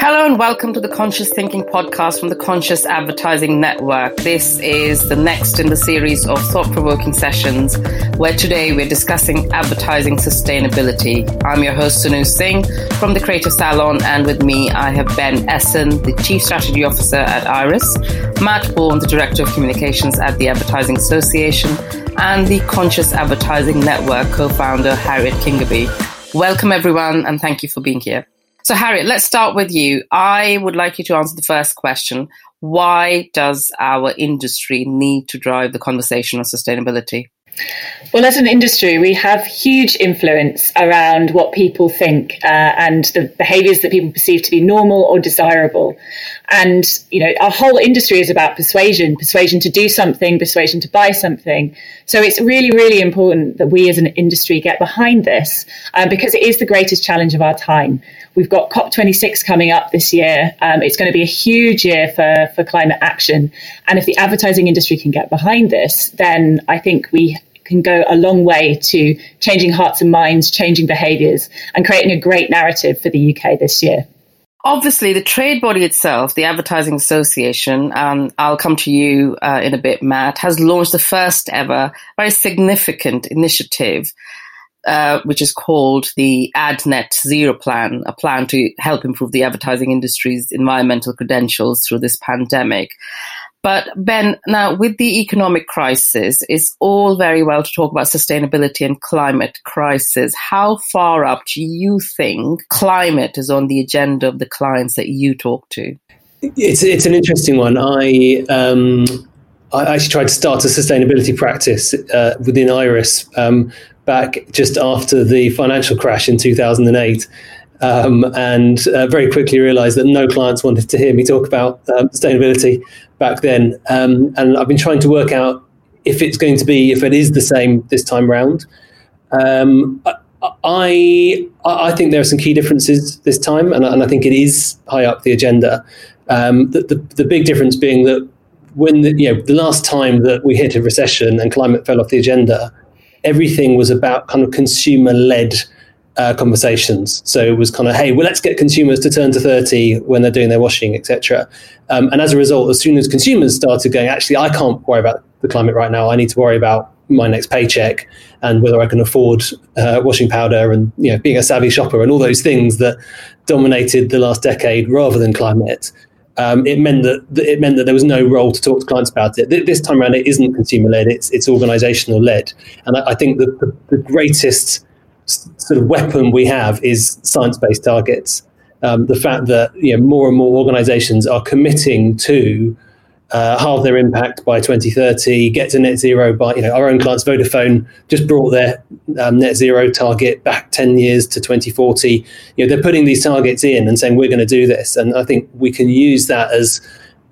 Hello and welcome to the Conscious Thinking podcast from the Conscious Advertising Network. This is the next in the series of thought provoking sessions where today we're discussing advertising sustainability. I'm your host, Sonoo Singh from the Creative Salon, and with me I have Ben Essen, the Chief Strategy Officer at Iris, Matt Bourn, the Director of Communications at the Advertising Association, and the Conscious Advertising Network co founder, Harriet Kingaby. Welcome, everyone, and thank you for being here. So, Harriet, let's start with you. I would like you to answer the first question. Why does our industry need to drive the conversation on sustainability? Well, as an industry, we have huge influence around what people think uh, and the behaviours that people perceive to be normal or desirable. And, you know, our whole industry is about persuasion persuasion to do something, persuasion to buy something. So it's really, really important that we as an industry get behind this um, because it is the greatest challenge of our time. We've got COP26 coming up this year. Um, it's going to be a huge year for, for climate action. And if the advertising industry can get behind this, then I think we can go a long way to changing hearts and minds, changing behaviours, and creating a great narrative for the UK this year. Obviously, the trade body itself, the Advertising Association, and I'll come to you uh, in a bit, Matt, has launched the first ever very significant initiative, uh, which is called the AdNet Zero Plan, a plan to help improve the advertising industry's environmental credentials through this pandemic. But Ben, now with the economic crisis, it's all very well to talk about sustainability and climate crisis. How far up do you think climate is on the agenda of the clients that you talk to? It's it's an interesting one. I um, I actually tried to start a sustainability practice uh, within Iris um, back just after the financial crash in 2008. Um, and uh, very quickly realized that no clients wanted to hear me talk about um, sustainability back then. Um, and I've been trying to work out if it's going to be, if it is the same this time round. Um, I I think there are some key differences this time, and, and I think it is high up the agenda. Um, the, the, the big difference being that when the, you know the last time that we hit a recession and climate fell off the agenda, everything was about kind of consumer led uh, conversations. So it was kind of, hey, well, let's get consumers to turn to 30 when they're doing their washing, etc. Um, and as a result, as soon as consumers started going, actually, I can't worry about the climate right now. I need to worry about my next paycheck and whether I can afford uh, washing powder and you know being a savvy shopper and all those things that dominated the last decade rather than climate. Um, it meant that, it meant that there was no role to talk to clients about it. This time around, it isn't consumer led; it's it's organisational led, and I, I think that the, the greatest sort of weapon we have is science-based targets. Um, the fact that you know more and more organisations are committing to uh, halve their impact by 2030, get to net zero by you know our own clients. Vodafone just brought their um, net zero target back 10 years to 2040. You know they're putting these targets in and saying we're going to do this, and I think we can use that as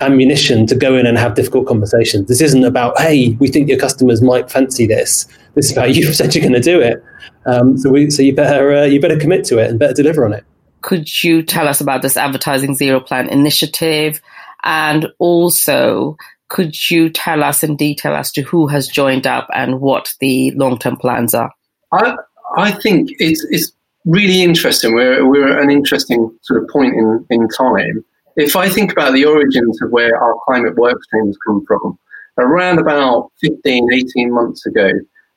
ammunition to go in and have difficult conversations. This isn't about hey, we think your customers might fancy this. This is about you said you're going to do it. Um, so we, so you better uh, you better commit to it and better deliver on it. Could you tell us about this advertising zero plan initiative, and also could you tell us in detail as to who has joined up and what the long term plans are? I I think it's it's really interesting. We're we're at an interesting sort of point in in time. If I think about the origins of where our climate work streams come from, around about 15, 18 months ago,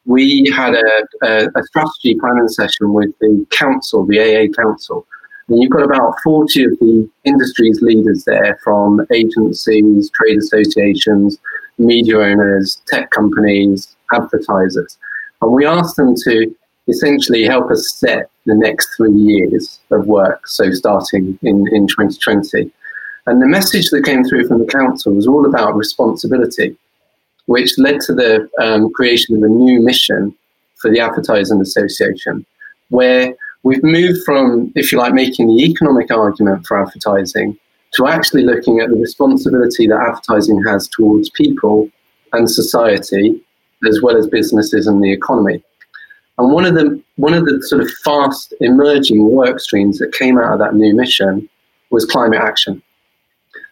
we had a, a, a, strategy planning session with the council, the AA council. And you've got about 40 of the industry's leaders there from agencies, trade associations, media owners, tech companies, advertisers. And we asked them to essentially help us set the next three years of work, so starting in, in 2020. And the message that came through from the council was all about responsibility which led to the um, creation of a new mission for the Advertising Association, where we've moved from, if you like, making the economic argument for advertising to actually looking at the responsibility that advertising has towards people and society, as well as businesses and the economy. And one of the one of the sort of fast emerging work streams that came out of that new mission was climate action.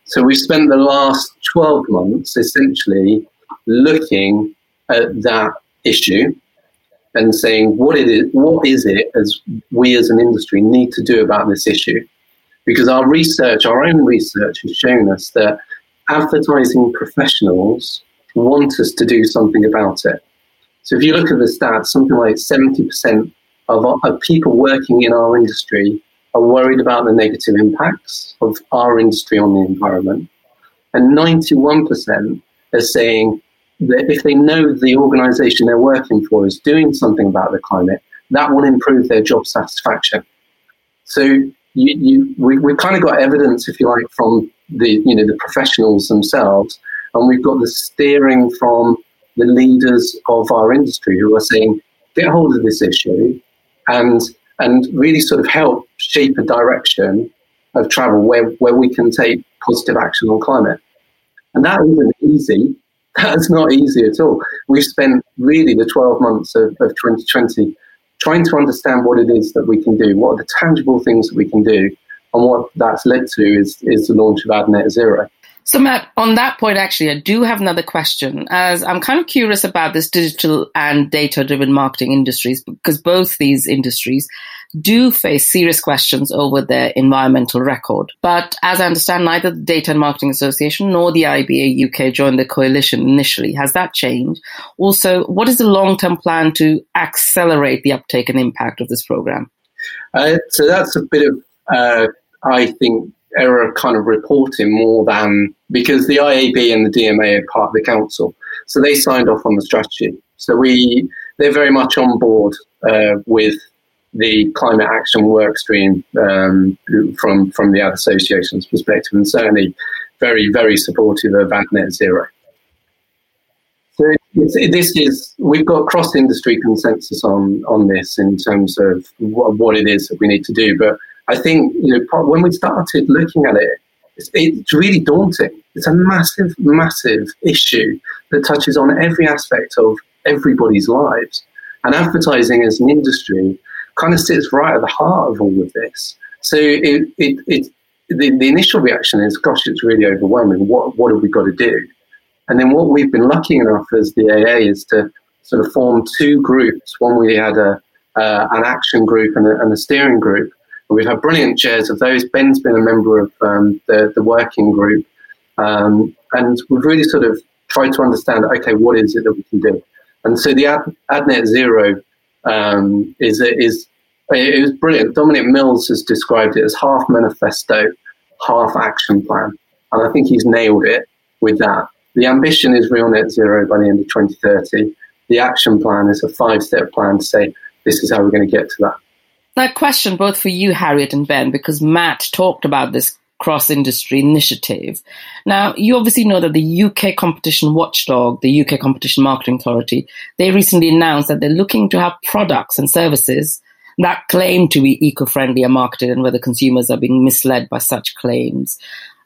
So we've spent the last 12 months essentially looking at that issue and saying what it is, what is it as we as an industry need to do about this issue? Because our research, our own research, has shown us that advertising professionals want us to do something about it. So if you look at the stats, something like 70% of, of people working in our industry are worried about the negative impacts of our industry on the environment. And 91% are saying that if they know the organization they're working for is doing something about the climate, that will improve their job satisfaction. So you, you, we, we've kind of got evidence, if you like, from the, you know, the professionals themselves, and we've got the steering from the leaders of our industry who are saying, get hold of this issue and, and really sort of help shape a direction of travel where, where we can take positive action on climate. And that isn't easy that's not easy at all. We've spent really the 12 months of, of 2020 trying to understand what it is that we can do, what are the tangible things that we can do, and what that's led to is, is the launch of AdNet Zero. So, Matt, on that point, actually, I do have another question. As I'm kind of curious about this digital and data driven marketing industries, because both these industries do face serious questions over their environmental record. But as I understand, neither the Data and Marketing Association nor the IBA UK joined the coalition initially. Has that changed? Also, what is the long term plan to accelerate the uptake and impact of this program? Uh, so that's a bit of, uh, I think, error kind of reporting more than because the IAB and the DMA are part of the council, so they signed off on the strategy. So we they're very much on board uh, with the climate action work stream um, from from the association's perspective, and certainly very very supportive of net zero. So this is we've got cross industry consensus on on this in terms of what, what it is that we need to do, but I think you know when we started looking at it, it's, it's really daunting. It's a massive, massive issue that touches on every aspect of everybody's lives. And advertising as an industry kind of sits right at the heart of all of this. So it, it, it the, the initial reaction is, gosh, it's really overwhelming. What, what have we got to do? And then what we've been lucky enough as the AA is to sort of form two groups. One, we had a, uh, an action group and a, and a steering group. We've had brilliant chairs of those. Ben's been a member of um, the, the working group. Um, and we've really sort of tried to understand, okay, what is it that we can do? And so the Ad, AdNet Zero um, is, is it was brilliant. Dominic Mills has described it as half manifesto, half action plan. And I think he's nailed it with that. The ambition is real net zero by the end of 2030. The action plan is a five step plan to say, this is how we're going to get to that. That question both for you, Harriet and Ben, because Matt talked about this cross industry initiative. Now, you obviously know that the UK competition watchdog, the UK Competition Marketing Authority, they recently announced that they're looking to have products and services that claim to be eco friendly are marketed and whether consumers are being misled by such claims.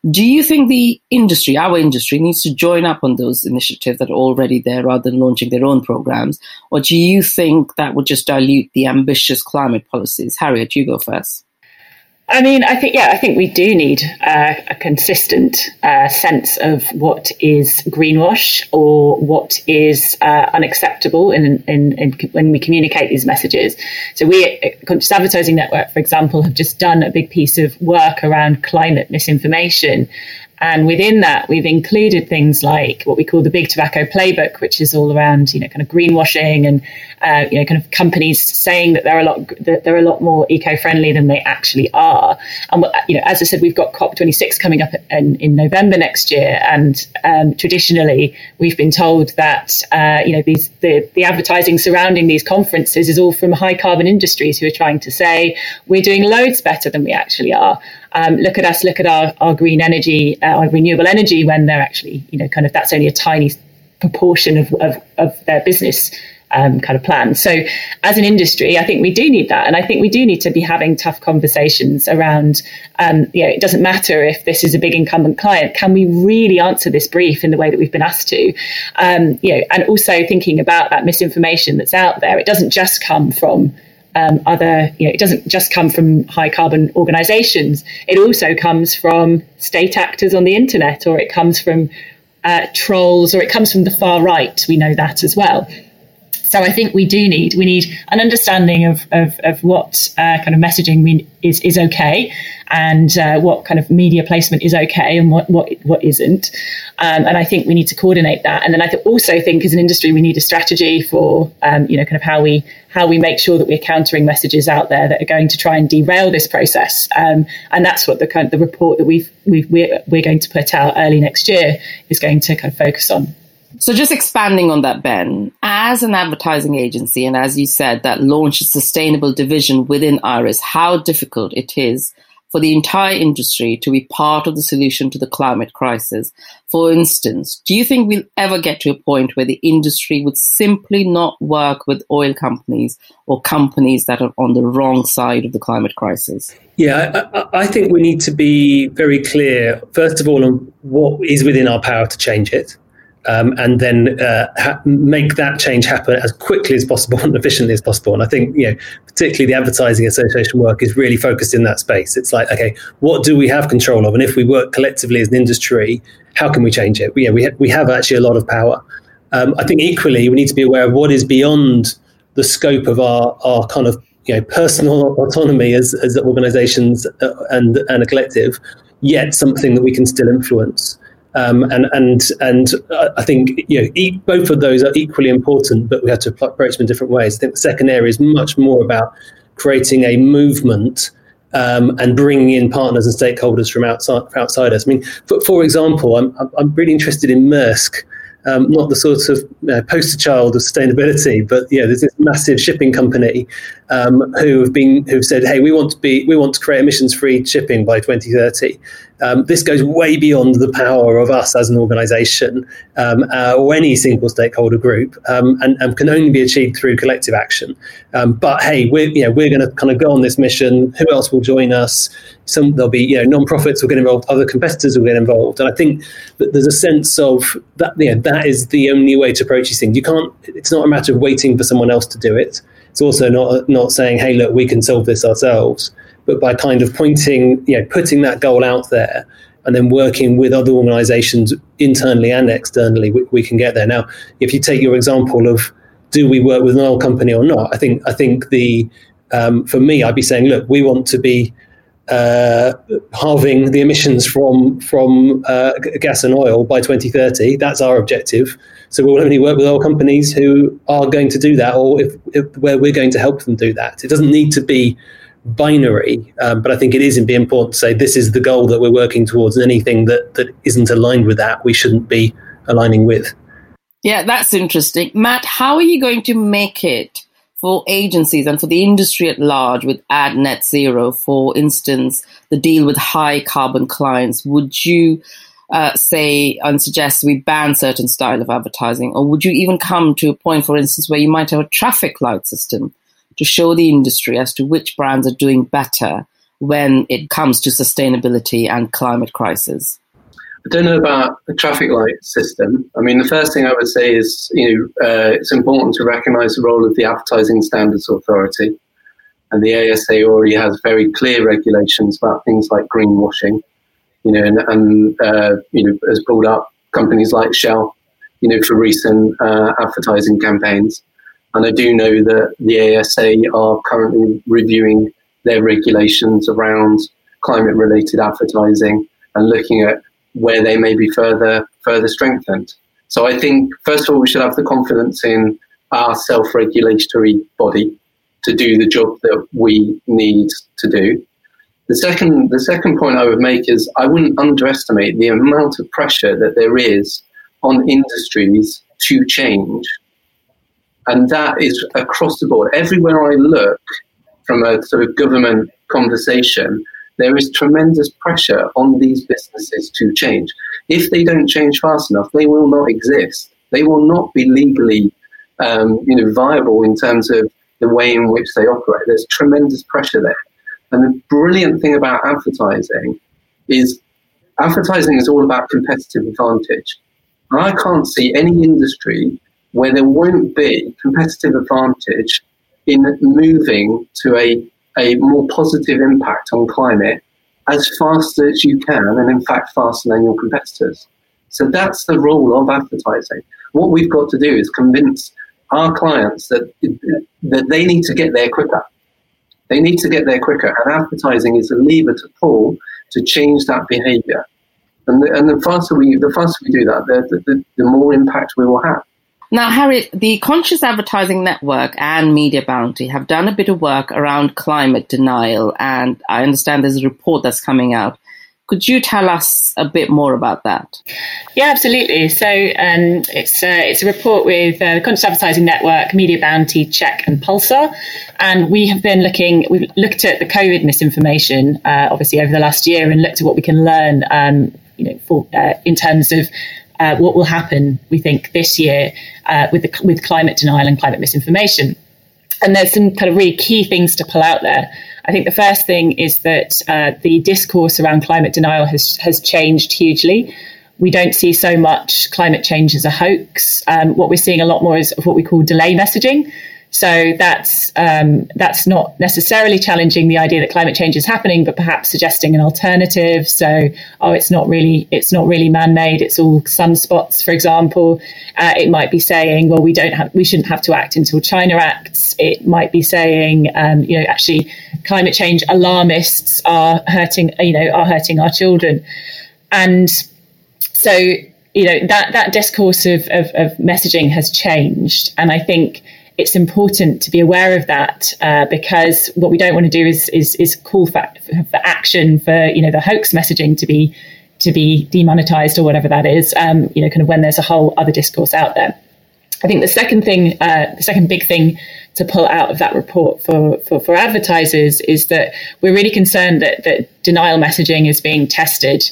Do you think the industry, our industry, needs to join up on those initiatives that are already there rather than launching their own programs? Or do you think that would just dilute the ambitious climate policies? Harriet, you go first. I mean, I think, yeah, I think we do need uh, a consistent uh, sense of what is greenwash or what is uh, unacceptable in, in, in, when we communicate these messages. So, we at Conscious Advertising Network, for example, have just done a big piece of work around climate misinformation and within that, we've included things like what we call the Big Tobacco Playbook, which is all around, you know, kind of greenwashing and, uh, you know, kind of companies saying that they're a lot that they're a lot more eco-friendly than they actually are. And you know, as I said, we've got COP26 coming up in, in November next year, and um, traditionally we've been told that uh, you know these the the advertising surrounding these conferences is all from high carbon industries who are trying to say we're doing loads better than we actually are um, look at us, look at our, our green energy, uh, our renewable energy, when they're actually, you know, kind of that's only a tiny proportion of, of, of their business um, kind of plan. So, as an industry, I think we do need that, and I think we do need to be having tough conversations around. Um, you know, it doesn't matter if this is a big incumbent client. Can we really answer this brief in the way that we've been asked to? Um, you know, and also thinking about that misinformation that's out there. It doesn't just come from um, other, you know, it doesn't just come from high carbon organizations. It also comes from state actors on the internet, or it comes from uh, trolls, or it comes from the far right. We know that as well. So I think we do need we need an understanding of of, of what uh, kind of messaging we, is is okay, and uh, what kind of media placement is okay, and what what what isn't. Um, and I think we need to coordinate that. And then I th- also think as an industry we need a strategy for um, you know kind of how we how we make sure that we're countering messages out there that are going to try and derail this process. Um, and that's what the kind of the report that we've, we've we're, we're going to put out early next year is going to kind of focus on. So, just expanding on that, Ben, as an advertising agency, and as you said, that launched a sustainable division within Iris, how difficult it is for the entire industry to be part of the solution to the climate crisis. For instance, do you think we'll ever get to a point where the industry would simply not work with oil companies or companies that are on the wrong side of the climate crisis? Yeah, I, I think we need to be very clear, first of all, on what is within our power to change it um, and then uh, ha- make that change happen as quickly as possible and efficiently as possible. And I think, you know, particularly the advertising association work is really focused in that space. It's like, okay, what do we have control of? And if we work collectively as an industry, how can we change it? Know, we, ha- we have actually a lot of power. Um, I think equally, we need to be aware of what is beyond the scope of our, our kind of you know personal autonomy as, as organizations uh, and, and a collective, yet something that we can still influence. Um, and and and I think you know both of those are equally important, but we have to approach them in different ways. I think the second area is much more about creating a movement um, and bringing in partners and stakeholders from outside from outsiders. I mean, for, for example, I'm I'm really interested in Maersk. Um, not the sort of uh, poster child of sustainability, but yeah, there's this massive shipping company um, who have been who've said, "Hey, we want to be we want to create emissions-free shipping by 2030." Um, this goes way beyond the power of us as an organisation um, uh, or any single stakeholder group, um, and, and, can only be achieved through collective action. Um, but hey, we're you know, we're going to kind of go on this mission. Who else will join us? Some there'll be you know non-profits will get involved, other competitors will get involved, and I think that there's a sense of that. You know, that is the only way to approach these things. You can't. It's not a matter of waiting for someone else to do it. It's also not not saying, hey, look, we can solve this ourselves but by kind of pointing, you know, putting that goal out there and then working with other organizations internally and externally, we, we, can get there. Now, if you take your example of do we work with an oil company or not, I think I think the um, for me, I'd be saying, look, we want to be uh, halving the emissions from from uh, gas and oil by 2030. That's our objective. So we'll only work with oil companies who are going to do that, or if, if where we're going to help them do that. It doesn't need to be binary, um, but I think it is important to say this is the goal that we're working towards, and anything that, that isn't aligned with that, we shouldn't be aligning with. Yeah, that's interesting. Matt, how are you going to make it for agencies and for the industry at large with Ad Net Zero, for instance, the deal with high carbon clients? Would you uh, say and suggest we ban certain style of advertising, or would you even come to a point, for instance, where you might have a traffic light system to show the industry as to which brands are doing better when it comes to sustainability and climate crisis? I don't know about the traffic light system. I mean, the first thing I would say is, you know, uh, it's important to recognise the role of the Advertising Standards Authority, and the ASA already has very clear regulations about things like greenwashing, you know, and, and uh, you know, has pulled up companies like Shell, you know, for recent uh, advertising campaigns. And I do know that the ASA are currently reviewing their regulations around climate related advertising and looking at where they may be further further strengthened. So I think first of all we should have the confidence in our self-regulatory body to do the job that we need to do. The second the second point I would make is I wouldn't underestimate the amount of pressure that there is on industries to change and that is across the board. Everywhere I look from a sort of government conversation, there is tremendous pressure on these businesses to change. If they don't change fast enough, they will not exist. They will not be legally, um, you know, viable in terms of the way in which they operate. There's tremendous pressure there. And the brilliant thing about advertising is advertising is all about competitive advantage. I can't see any industry where there won't be competitive advantage in moving to a, a more positive impact on climate as fast as you can, and in fact, faster than your competitors. So that's the role of advertising. What we've got to do is convince our clients that, that they need to get there quicker. They need to get there quicker, and advertising is a lever to pull to change that behaviour. And the, and the faster we the faster we do that, the, the, the more impact we will have. Now, Harriet, the Conscious Advertising Network and Media Bounty have done a bit of work around climate denial, and I understand there's a report that's coming out. Could you tell us a bit more about that? Yeah, absolutely. So um, it's uh, it's a report with uh, the Conscious Advertising Network, Media Bounty, Check, and Pulsar, and we have been looking. We've looked at the COVID misinformation, uh, obviously over the last year, and looked at what we can learn. Um, you know, for, uh, in terms of uh, what will happen, we think this year uh, with the, with climate denial and climate misinformation. And there's some kind of really key things to pull out there. I think the first thing is that uh, the discourse around climate denial has has changed hugely. We don't see so much climate change as a hoax. Um, what we're seeing a lot more is what we call delay messaging. So that's um, that's not necessarily challenging the idea that climate change is happening, but perhaps suggesting an alternative. So, oh, it's not really it's not really man-made; it's all sunspots, for example. Uh, it might be saying, well, we don't have we shouldn't have to act until China acts. It might be saying, um, you know, actually, climate change alarmists are hurting you know are hurting our children, and so you know that that discourse of, of, of messaging has changed, and I think it's important to be aware of that uh, because what we don't want to do is is, is call for, for action for you know the hoax messaging to be to be demonetized or whatever that is. Um, you know, kind of when there's a whole other discourse out there. I think the second thing, uh, the second big thing to pull out of that report for, for, for advertisers is that we're really concerned that, that denial messaging is being tested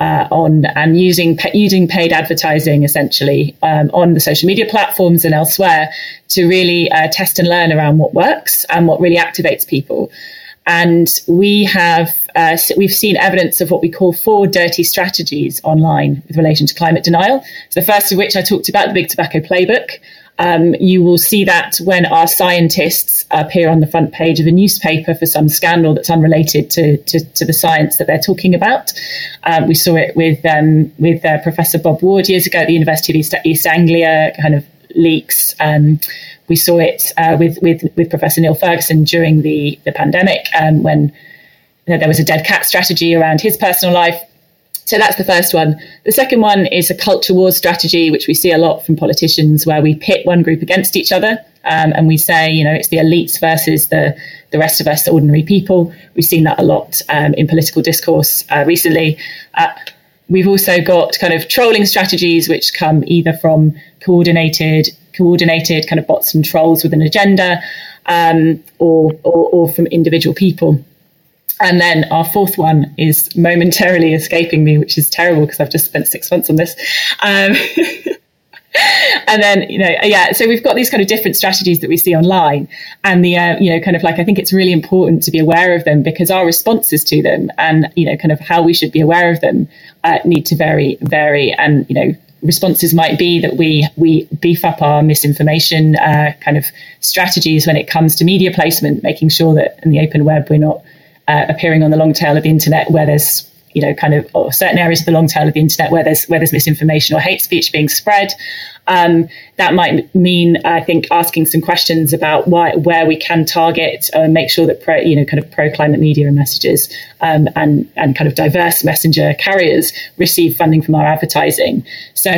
uh, on and using using paid advertising essentially um, on the social media platforms and elsewhere to really uh, test and learn around what works and what really activates people. And we have uh, we've seen evidence of what we call four dirty strategies online with relation to climate denial. So the first of which I talked about, the Big Tobacco Playbook, um, you will see that when our scientists appear on the front page of a newspaper for some scandal that's unrelated to, to, to the science that they're talking about. Um, we saw it with um, with uh, Professor Bob Ward years ago at the University of East, East Anglia, kind of leaks. Um, we saw it uh, with, with with Professor Neil Ferguson during the the pandemic um, when there was a dead cat strategy around his personal life so that's the first one. The second one is a culture wars strategy, which we see a lot from politicians, where we pit one group against each other. Um, and we say, you know, it's the elites versus the, the rest of us, the ordinary people. We've seen that a lot um, in political discourse uh, recently. Uh, we've also got kind of trolling strategies, which come either from coordinated, coordinated kind of bots and trolls with an agenda, um, or, or, or from individual people. And then our fourth one is momentarily escaping me, which is terrible because I've just spent six months on this. Um, and then you know yeah so we've got these kind of different strategies that we see online and the uh, you know kind of like i think it's really important to be aware of them because our responses to them and you know kind of how we should be aware of them uh, need to vary vary and you know responses might be that we we beef up our misinformation uh, kind of strategies when it comes to media placement making sure that in the open web we're not uh, appearing on the long tail of the internet where there's you know kind of or certain areas of the long tail of the internet where there's where there's misinformation or hate speech being spread um, that might mean I think asking some questions about why where we can target and make sure that pro, you know kind of pro climate media and messages um, and and kind of diverse messenger carriers receive funding from our advertising so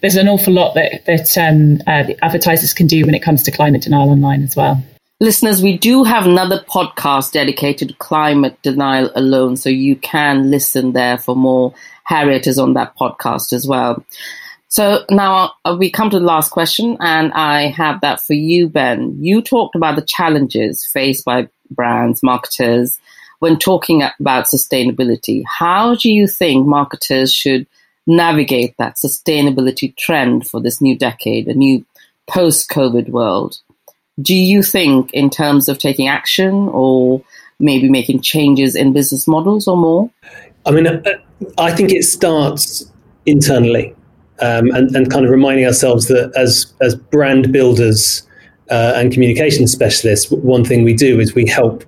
there's an awful lot that that um, uh, advertisers can do when it comes to climate denial online as well. Listeners, we do have another podcast dedicated to climate denial alone, so you can listen there for more. Harriet is on that podcast as well. So now uh, we come to the last question, and I have that for you, Ben. You talked about the challenges faced by brands, marketers, when talking about sustainability. How do you think marketers should navigate that sustainability trend for this new decade, a new post COVID world? Do you think in terms of taking action or maybe making changes in business models or more? I mean, uh, I think it starts internally um, and, and kind of reminding ourselves that as, as brand builders uh, and communication specialists, one thing we do is we help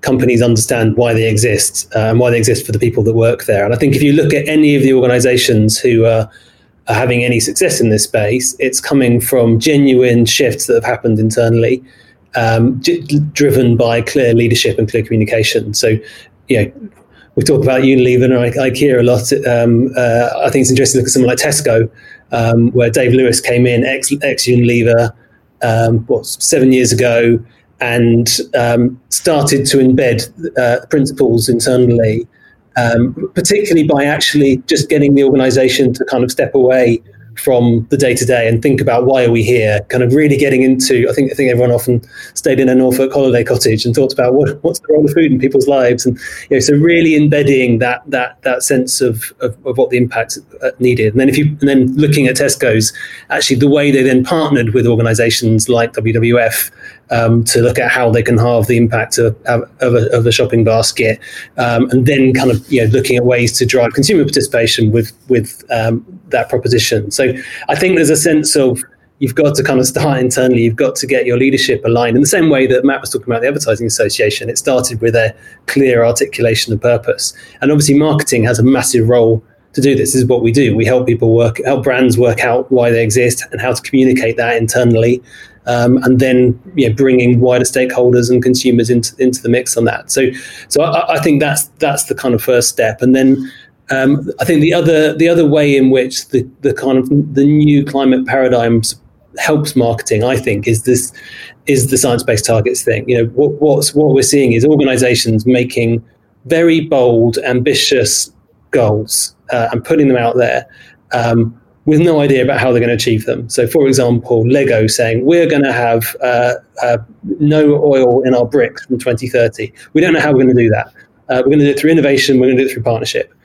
companies understand why they exist uh, and why they exist for the people that work there. And I think if you look at any of the organizations who are are having any success in this space, it's coming from genuine shifts that have happened internally, um, j- driven by clear leadership and clear communication. So, you know, we talk about Unilever and IKEA a lot. Um, uh, I think it's interesting to look at someone like Tesco, um, where Dave Lewis came in, ex, ex Unilever, um, what, seven years ago, and um, started to embed uh, principles internally, um, particularly by actually just getting the organization to kind of step away from the day to day and think about why are we here kind of really getting into i think i think everyone often stayed in a norfolk holiday cottage and thought about what, what's the role of food in people's lives. And you know so really embedding that that that sense of of, of what the impact uh, needed. And then if you and then looking at tesco's actually the way they then partnered with organizations like wwf um, to look at how they can halve the impact of, of, a, of a shopping basket, um, and then kind of you know looking at ways to drive consumer participation with with um, that proposition. So I think there's a sense of you've got to kind of start internally. You've got to get your leadership aligned in the same way that Matt was talking about the Advertising Association. It started with a clear articulation of purpose, and obviously marketing has a massive role to do this. This is what we do. We help people work, help brands work out why they exist and how to communicate that internally, um, and then you know, bringing wider stakeholders and consumers into into the mix on that. So, so I, I think that's that's the kind of first step, and then um, I think the other the other way in which the, the kind of the new climate paradigms helps marketing, I think, is this is the science based targets thing. You know, what what's what we're seeing is organisations making very bold, ambitious goals uh, and putting them out there. Um, with no idea about how they're going to achieve them. So, for example, Lego saying we're going to have uh, uh, no oil in our bricks from 2030. We don't know how we're going to do that. Uh, we're going to do it through innovation. We're going to do it through partnership.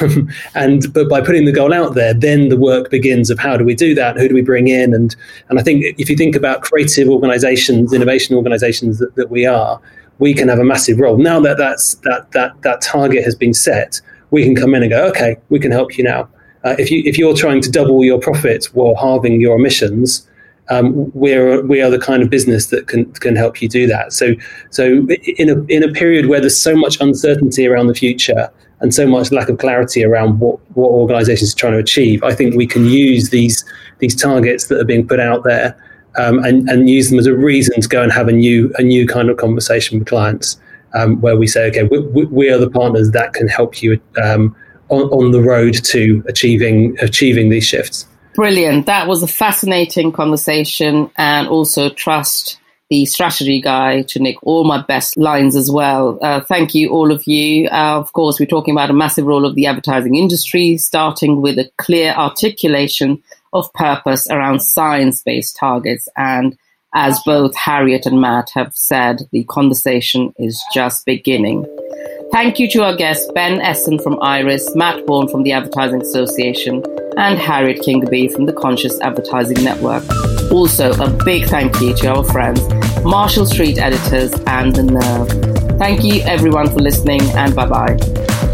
Um, and but by putting the goal out there, then the work begins of how do we do that? Who do we bring in? And and I think if you think about creative organisations, innovation organisations that, that we are, we can have a massive role. Now that that's that that that target has been set, we can come in and go, okay, we can help you now. Uh, if you if you're trying to double your profits while halving your emissions, um, we're we are the kind of business that can can help you do that. So so in a in a period where there's so much uncertainty around the future and so much lack of clarity around what what organisations are trying to achieve, I think we can use these these targets that are being put out there um, and and use them as a reason to go and have a new a new kind of conversation with clients. Um, where we say, okay, we, we, are the partners that can help you um, on, on the road to achieving achieving these shifts. Brilliant. That was a fascinating conversation and also trust the strategy guy to nick all my best lines as well. Uh, thank you, all of you. Uh, of course, we're talking about a massive role of the advertising industry, starting with a clear articulation of purpose around science based targets. And as both Harriet and Matt have said, the conversation is just beginning. Thank you to our guests Ben Essen from Iris, Matt Bourn from the Advertising Association, and Harriet Kingaby from the Conscious Advertising Network. Also, a big thank you to our friends, Marshall Street Editors and The Nerve. Thank you everyone for listening, and bye bye.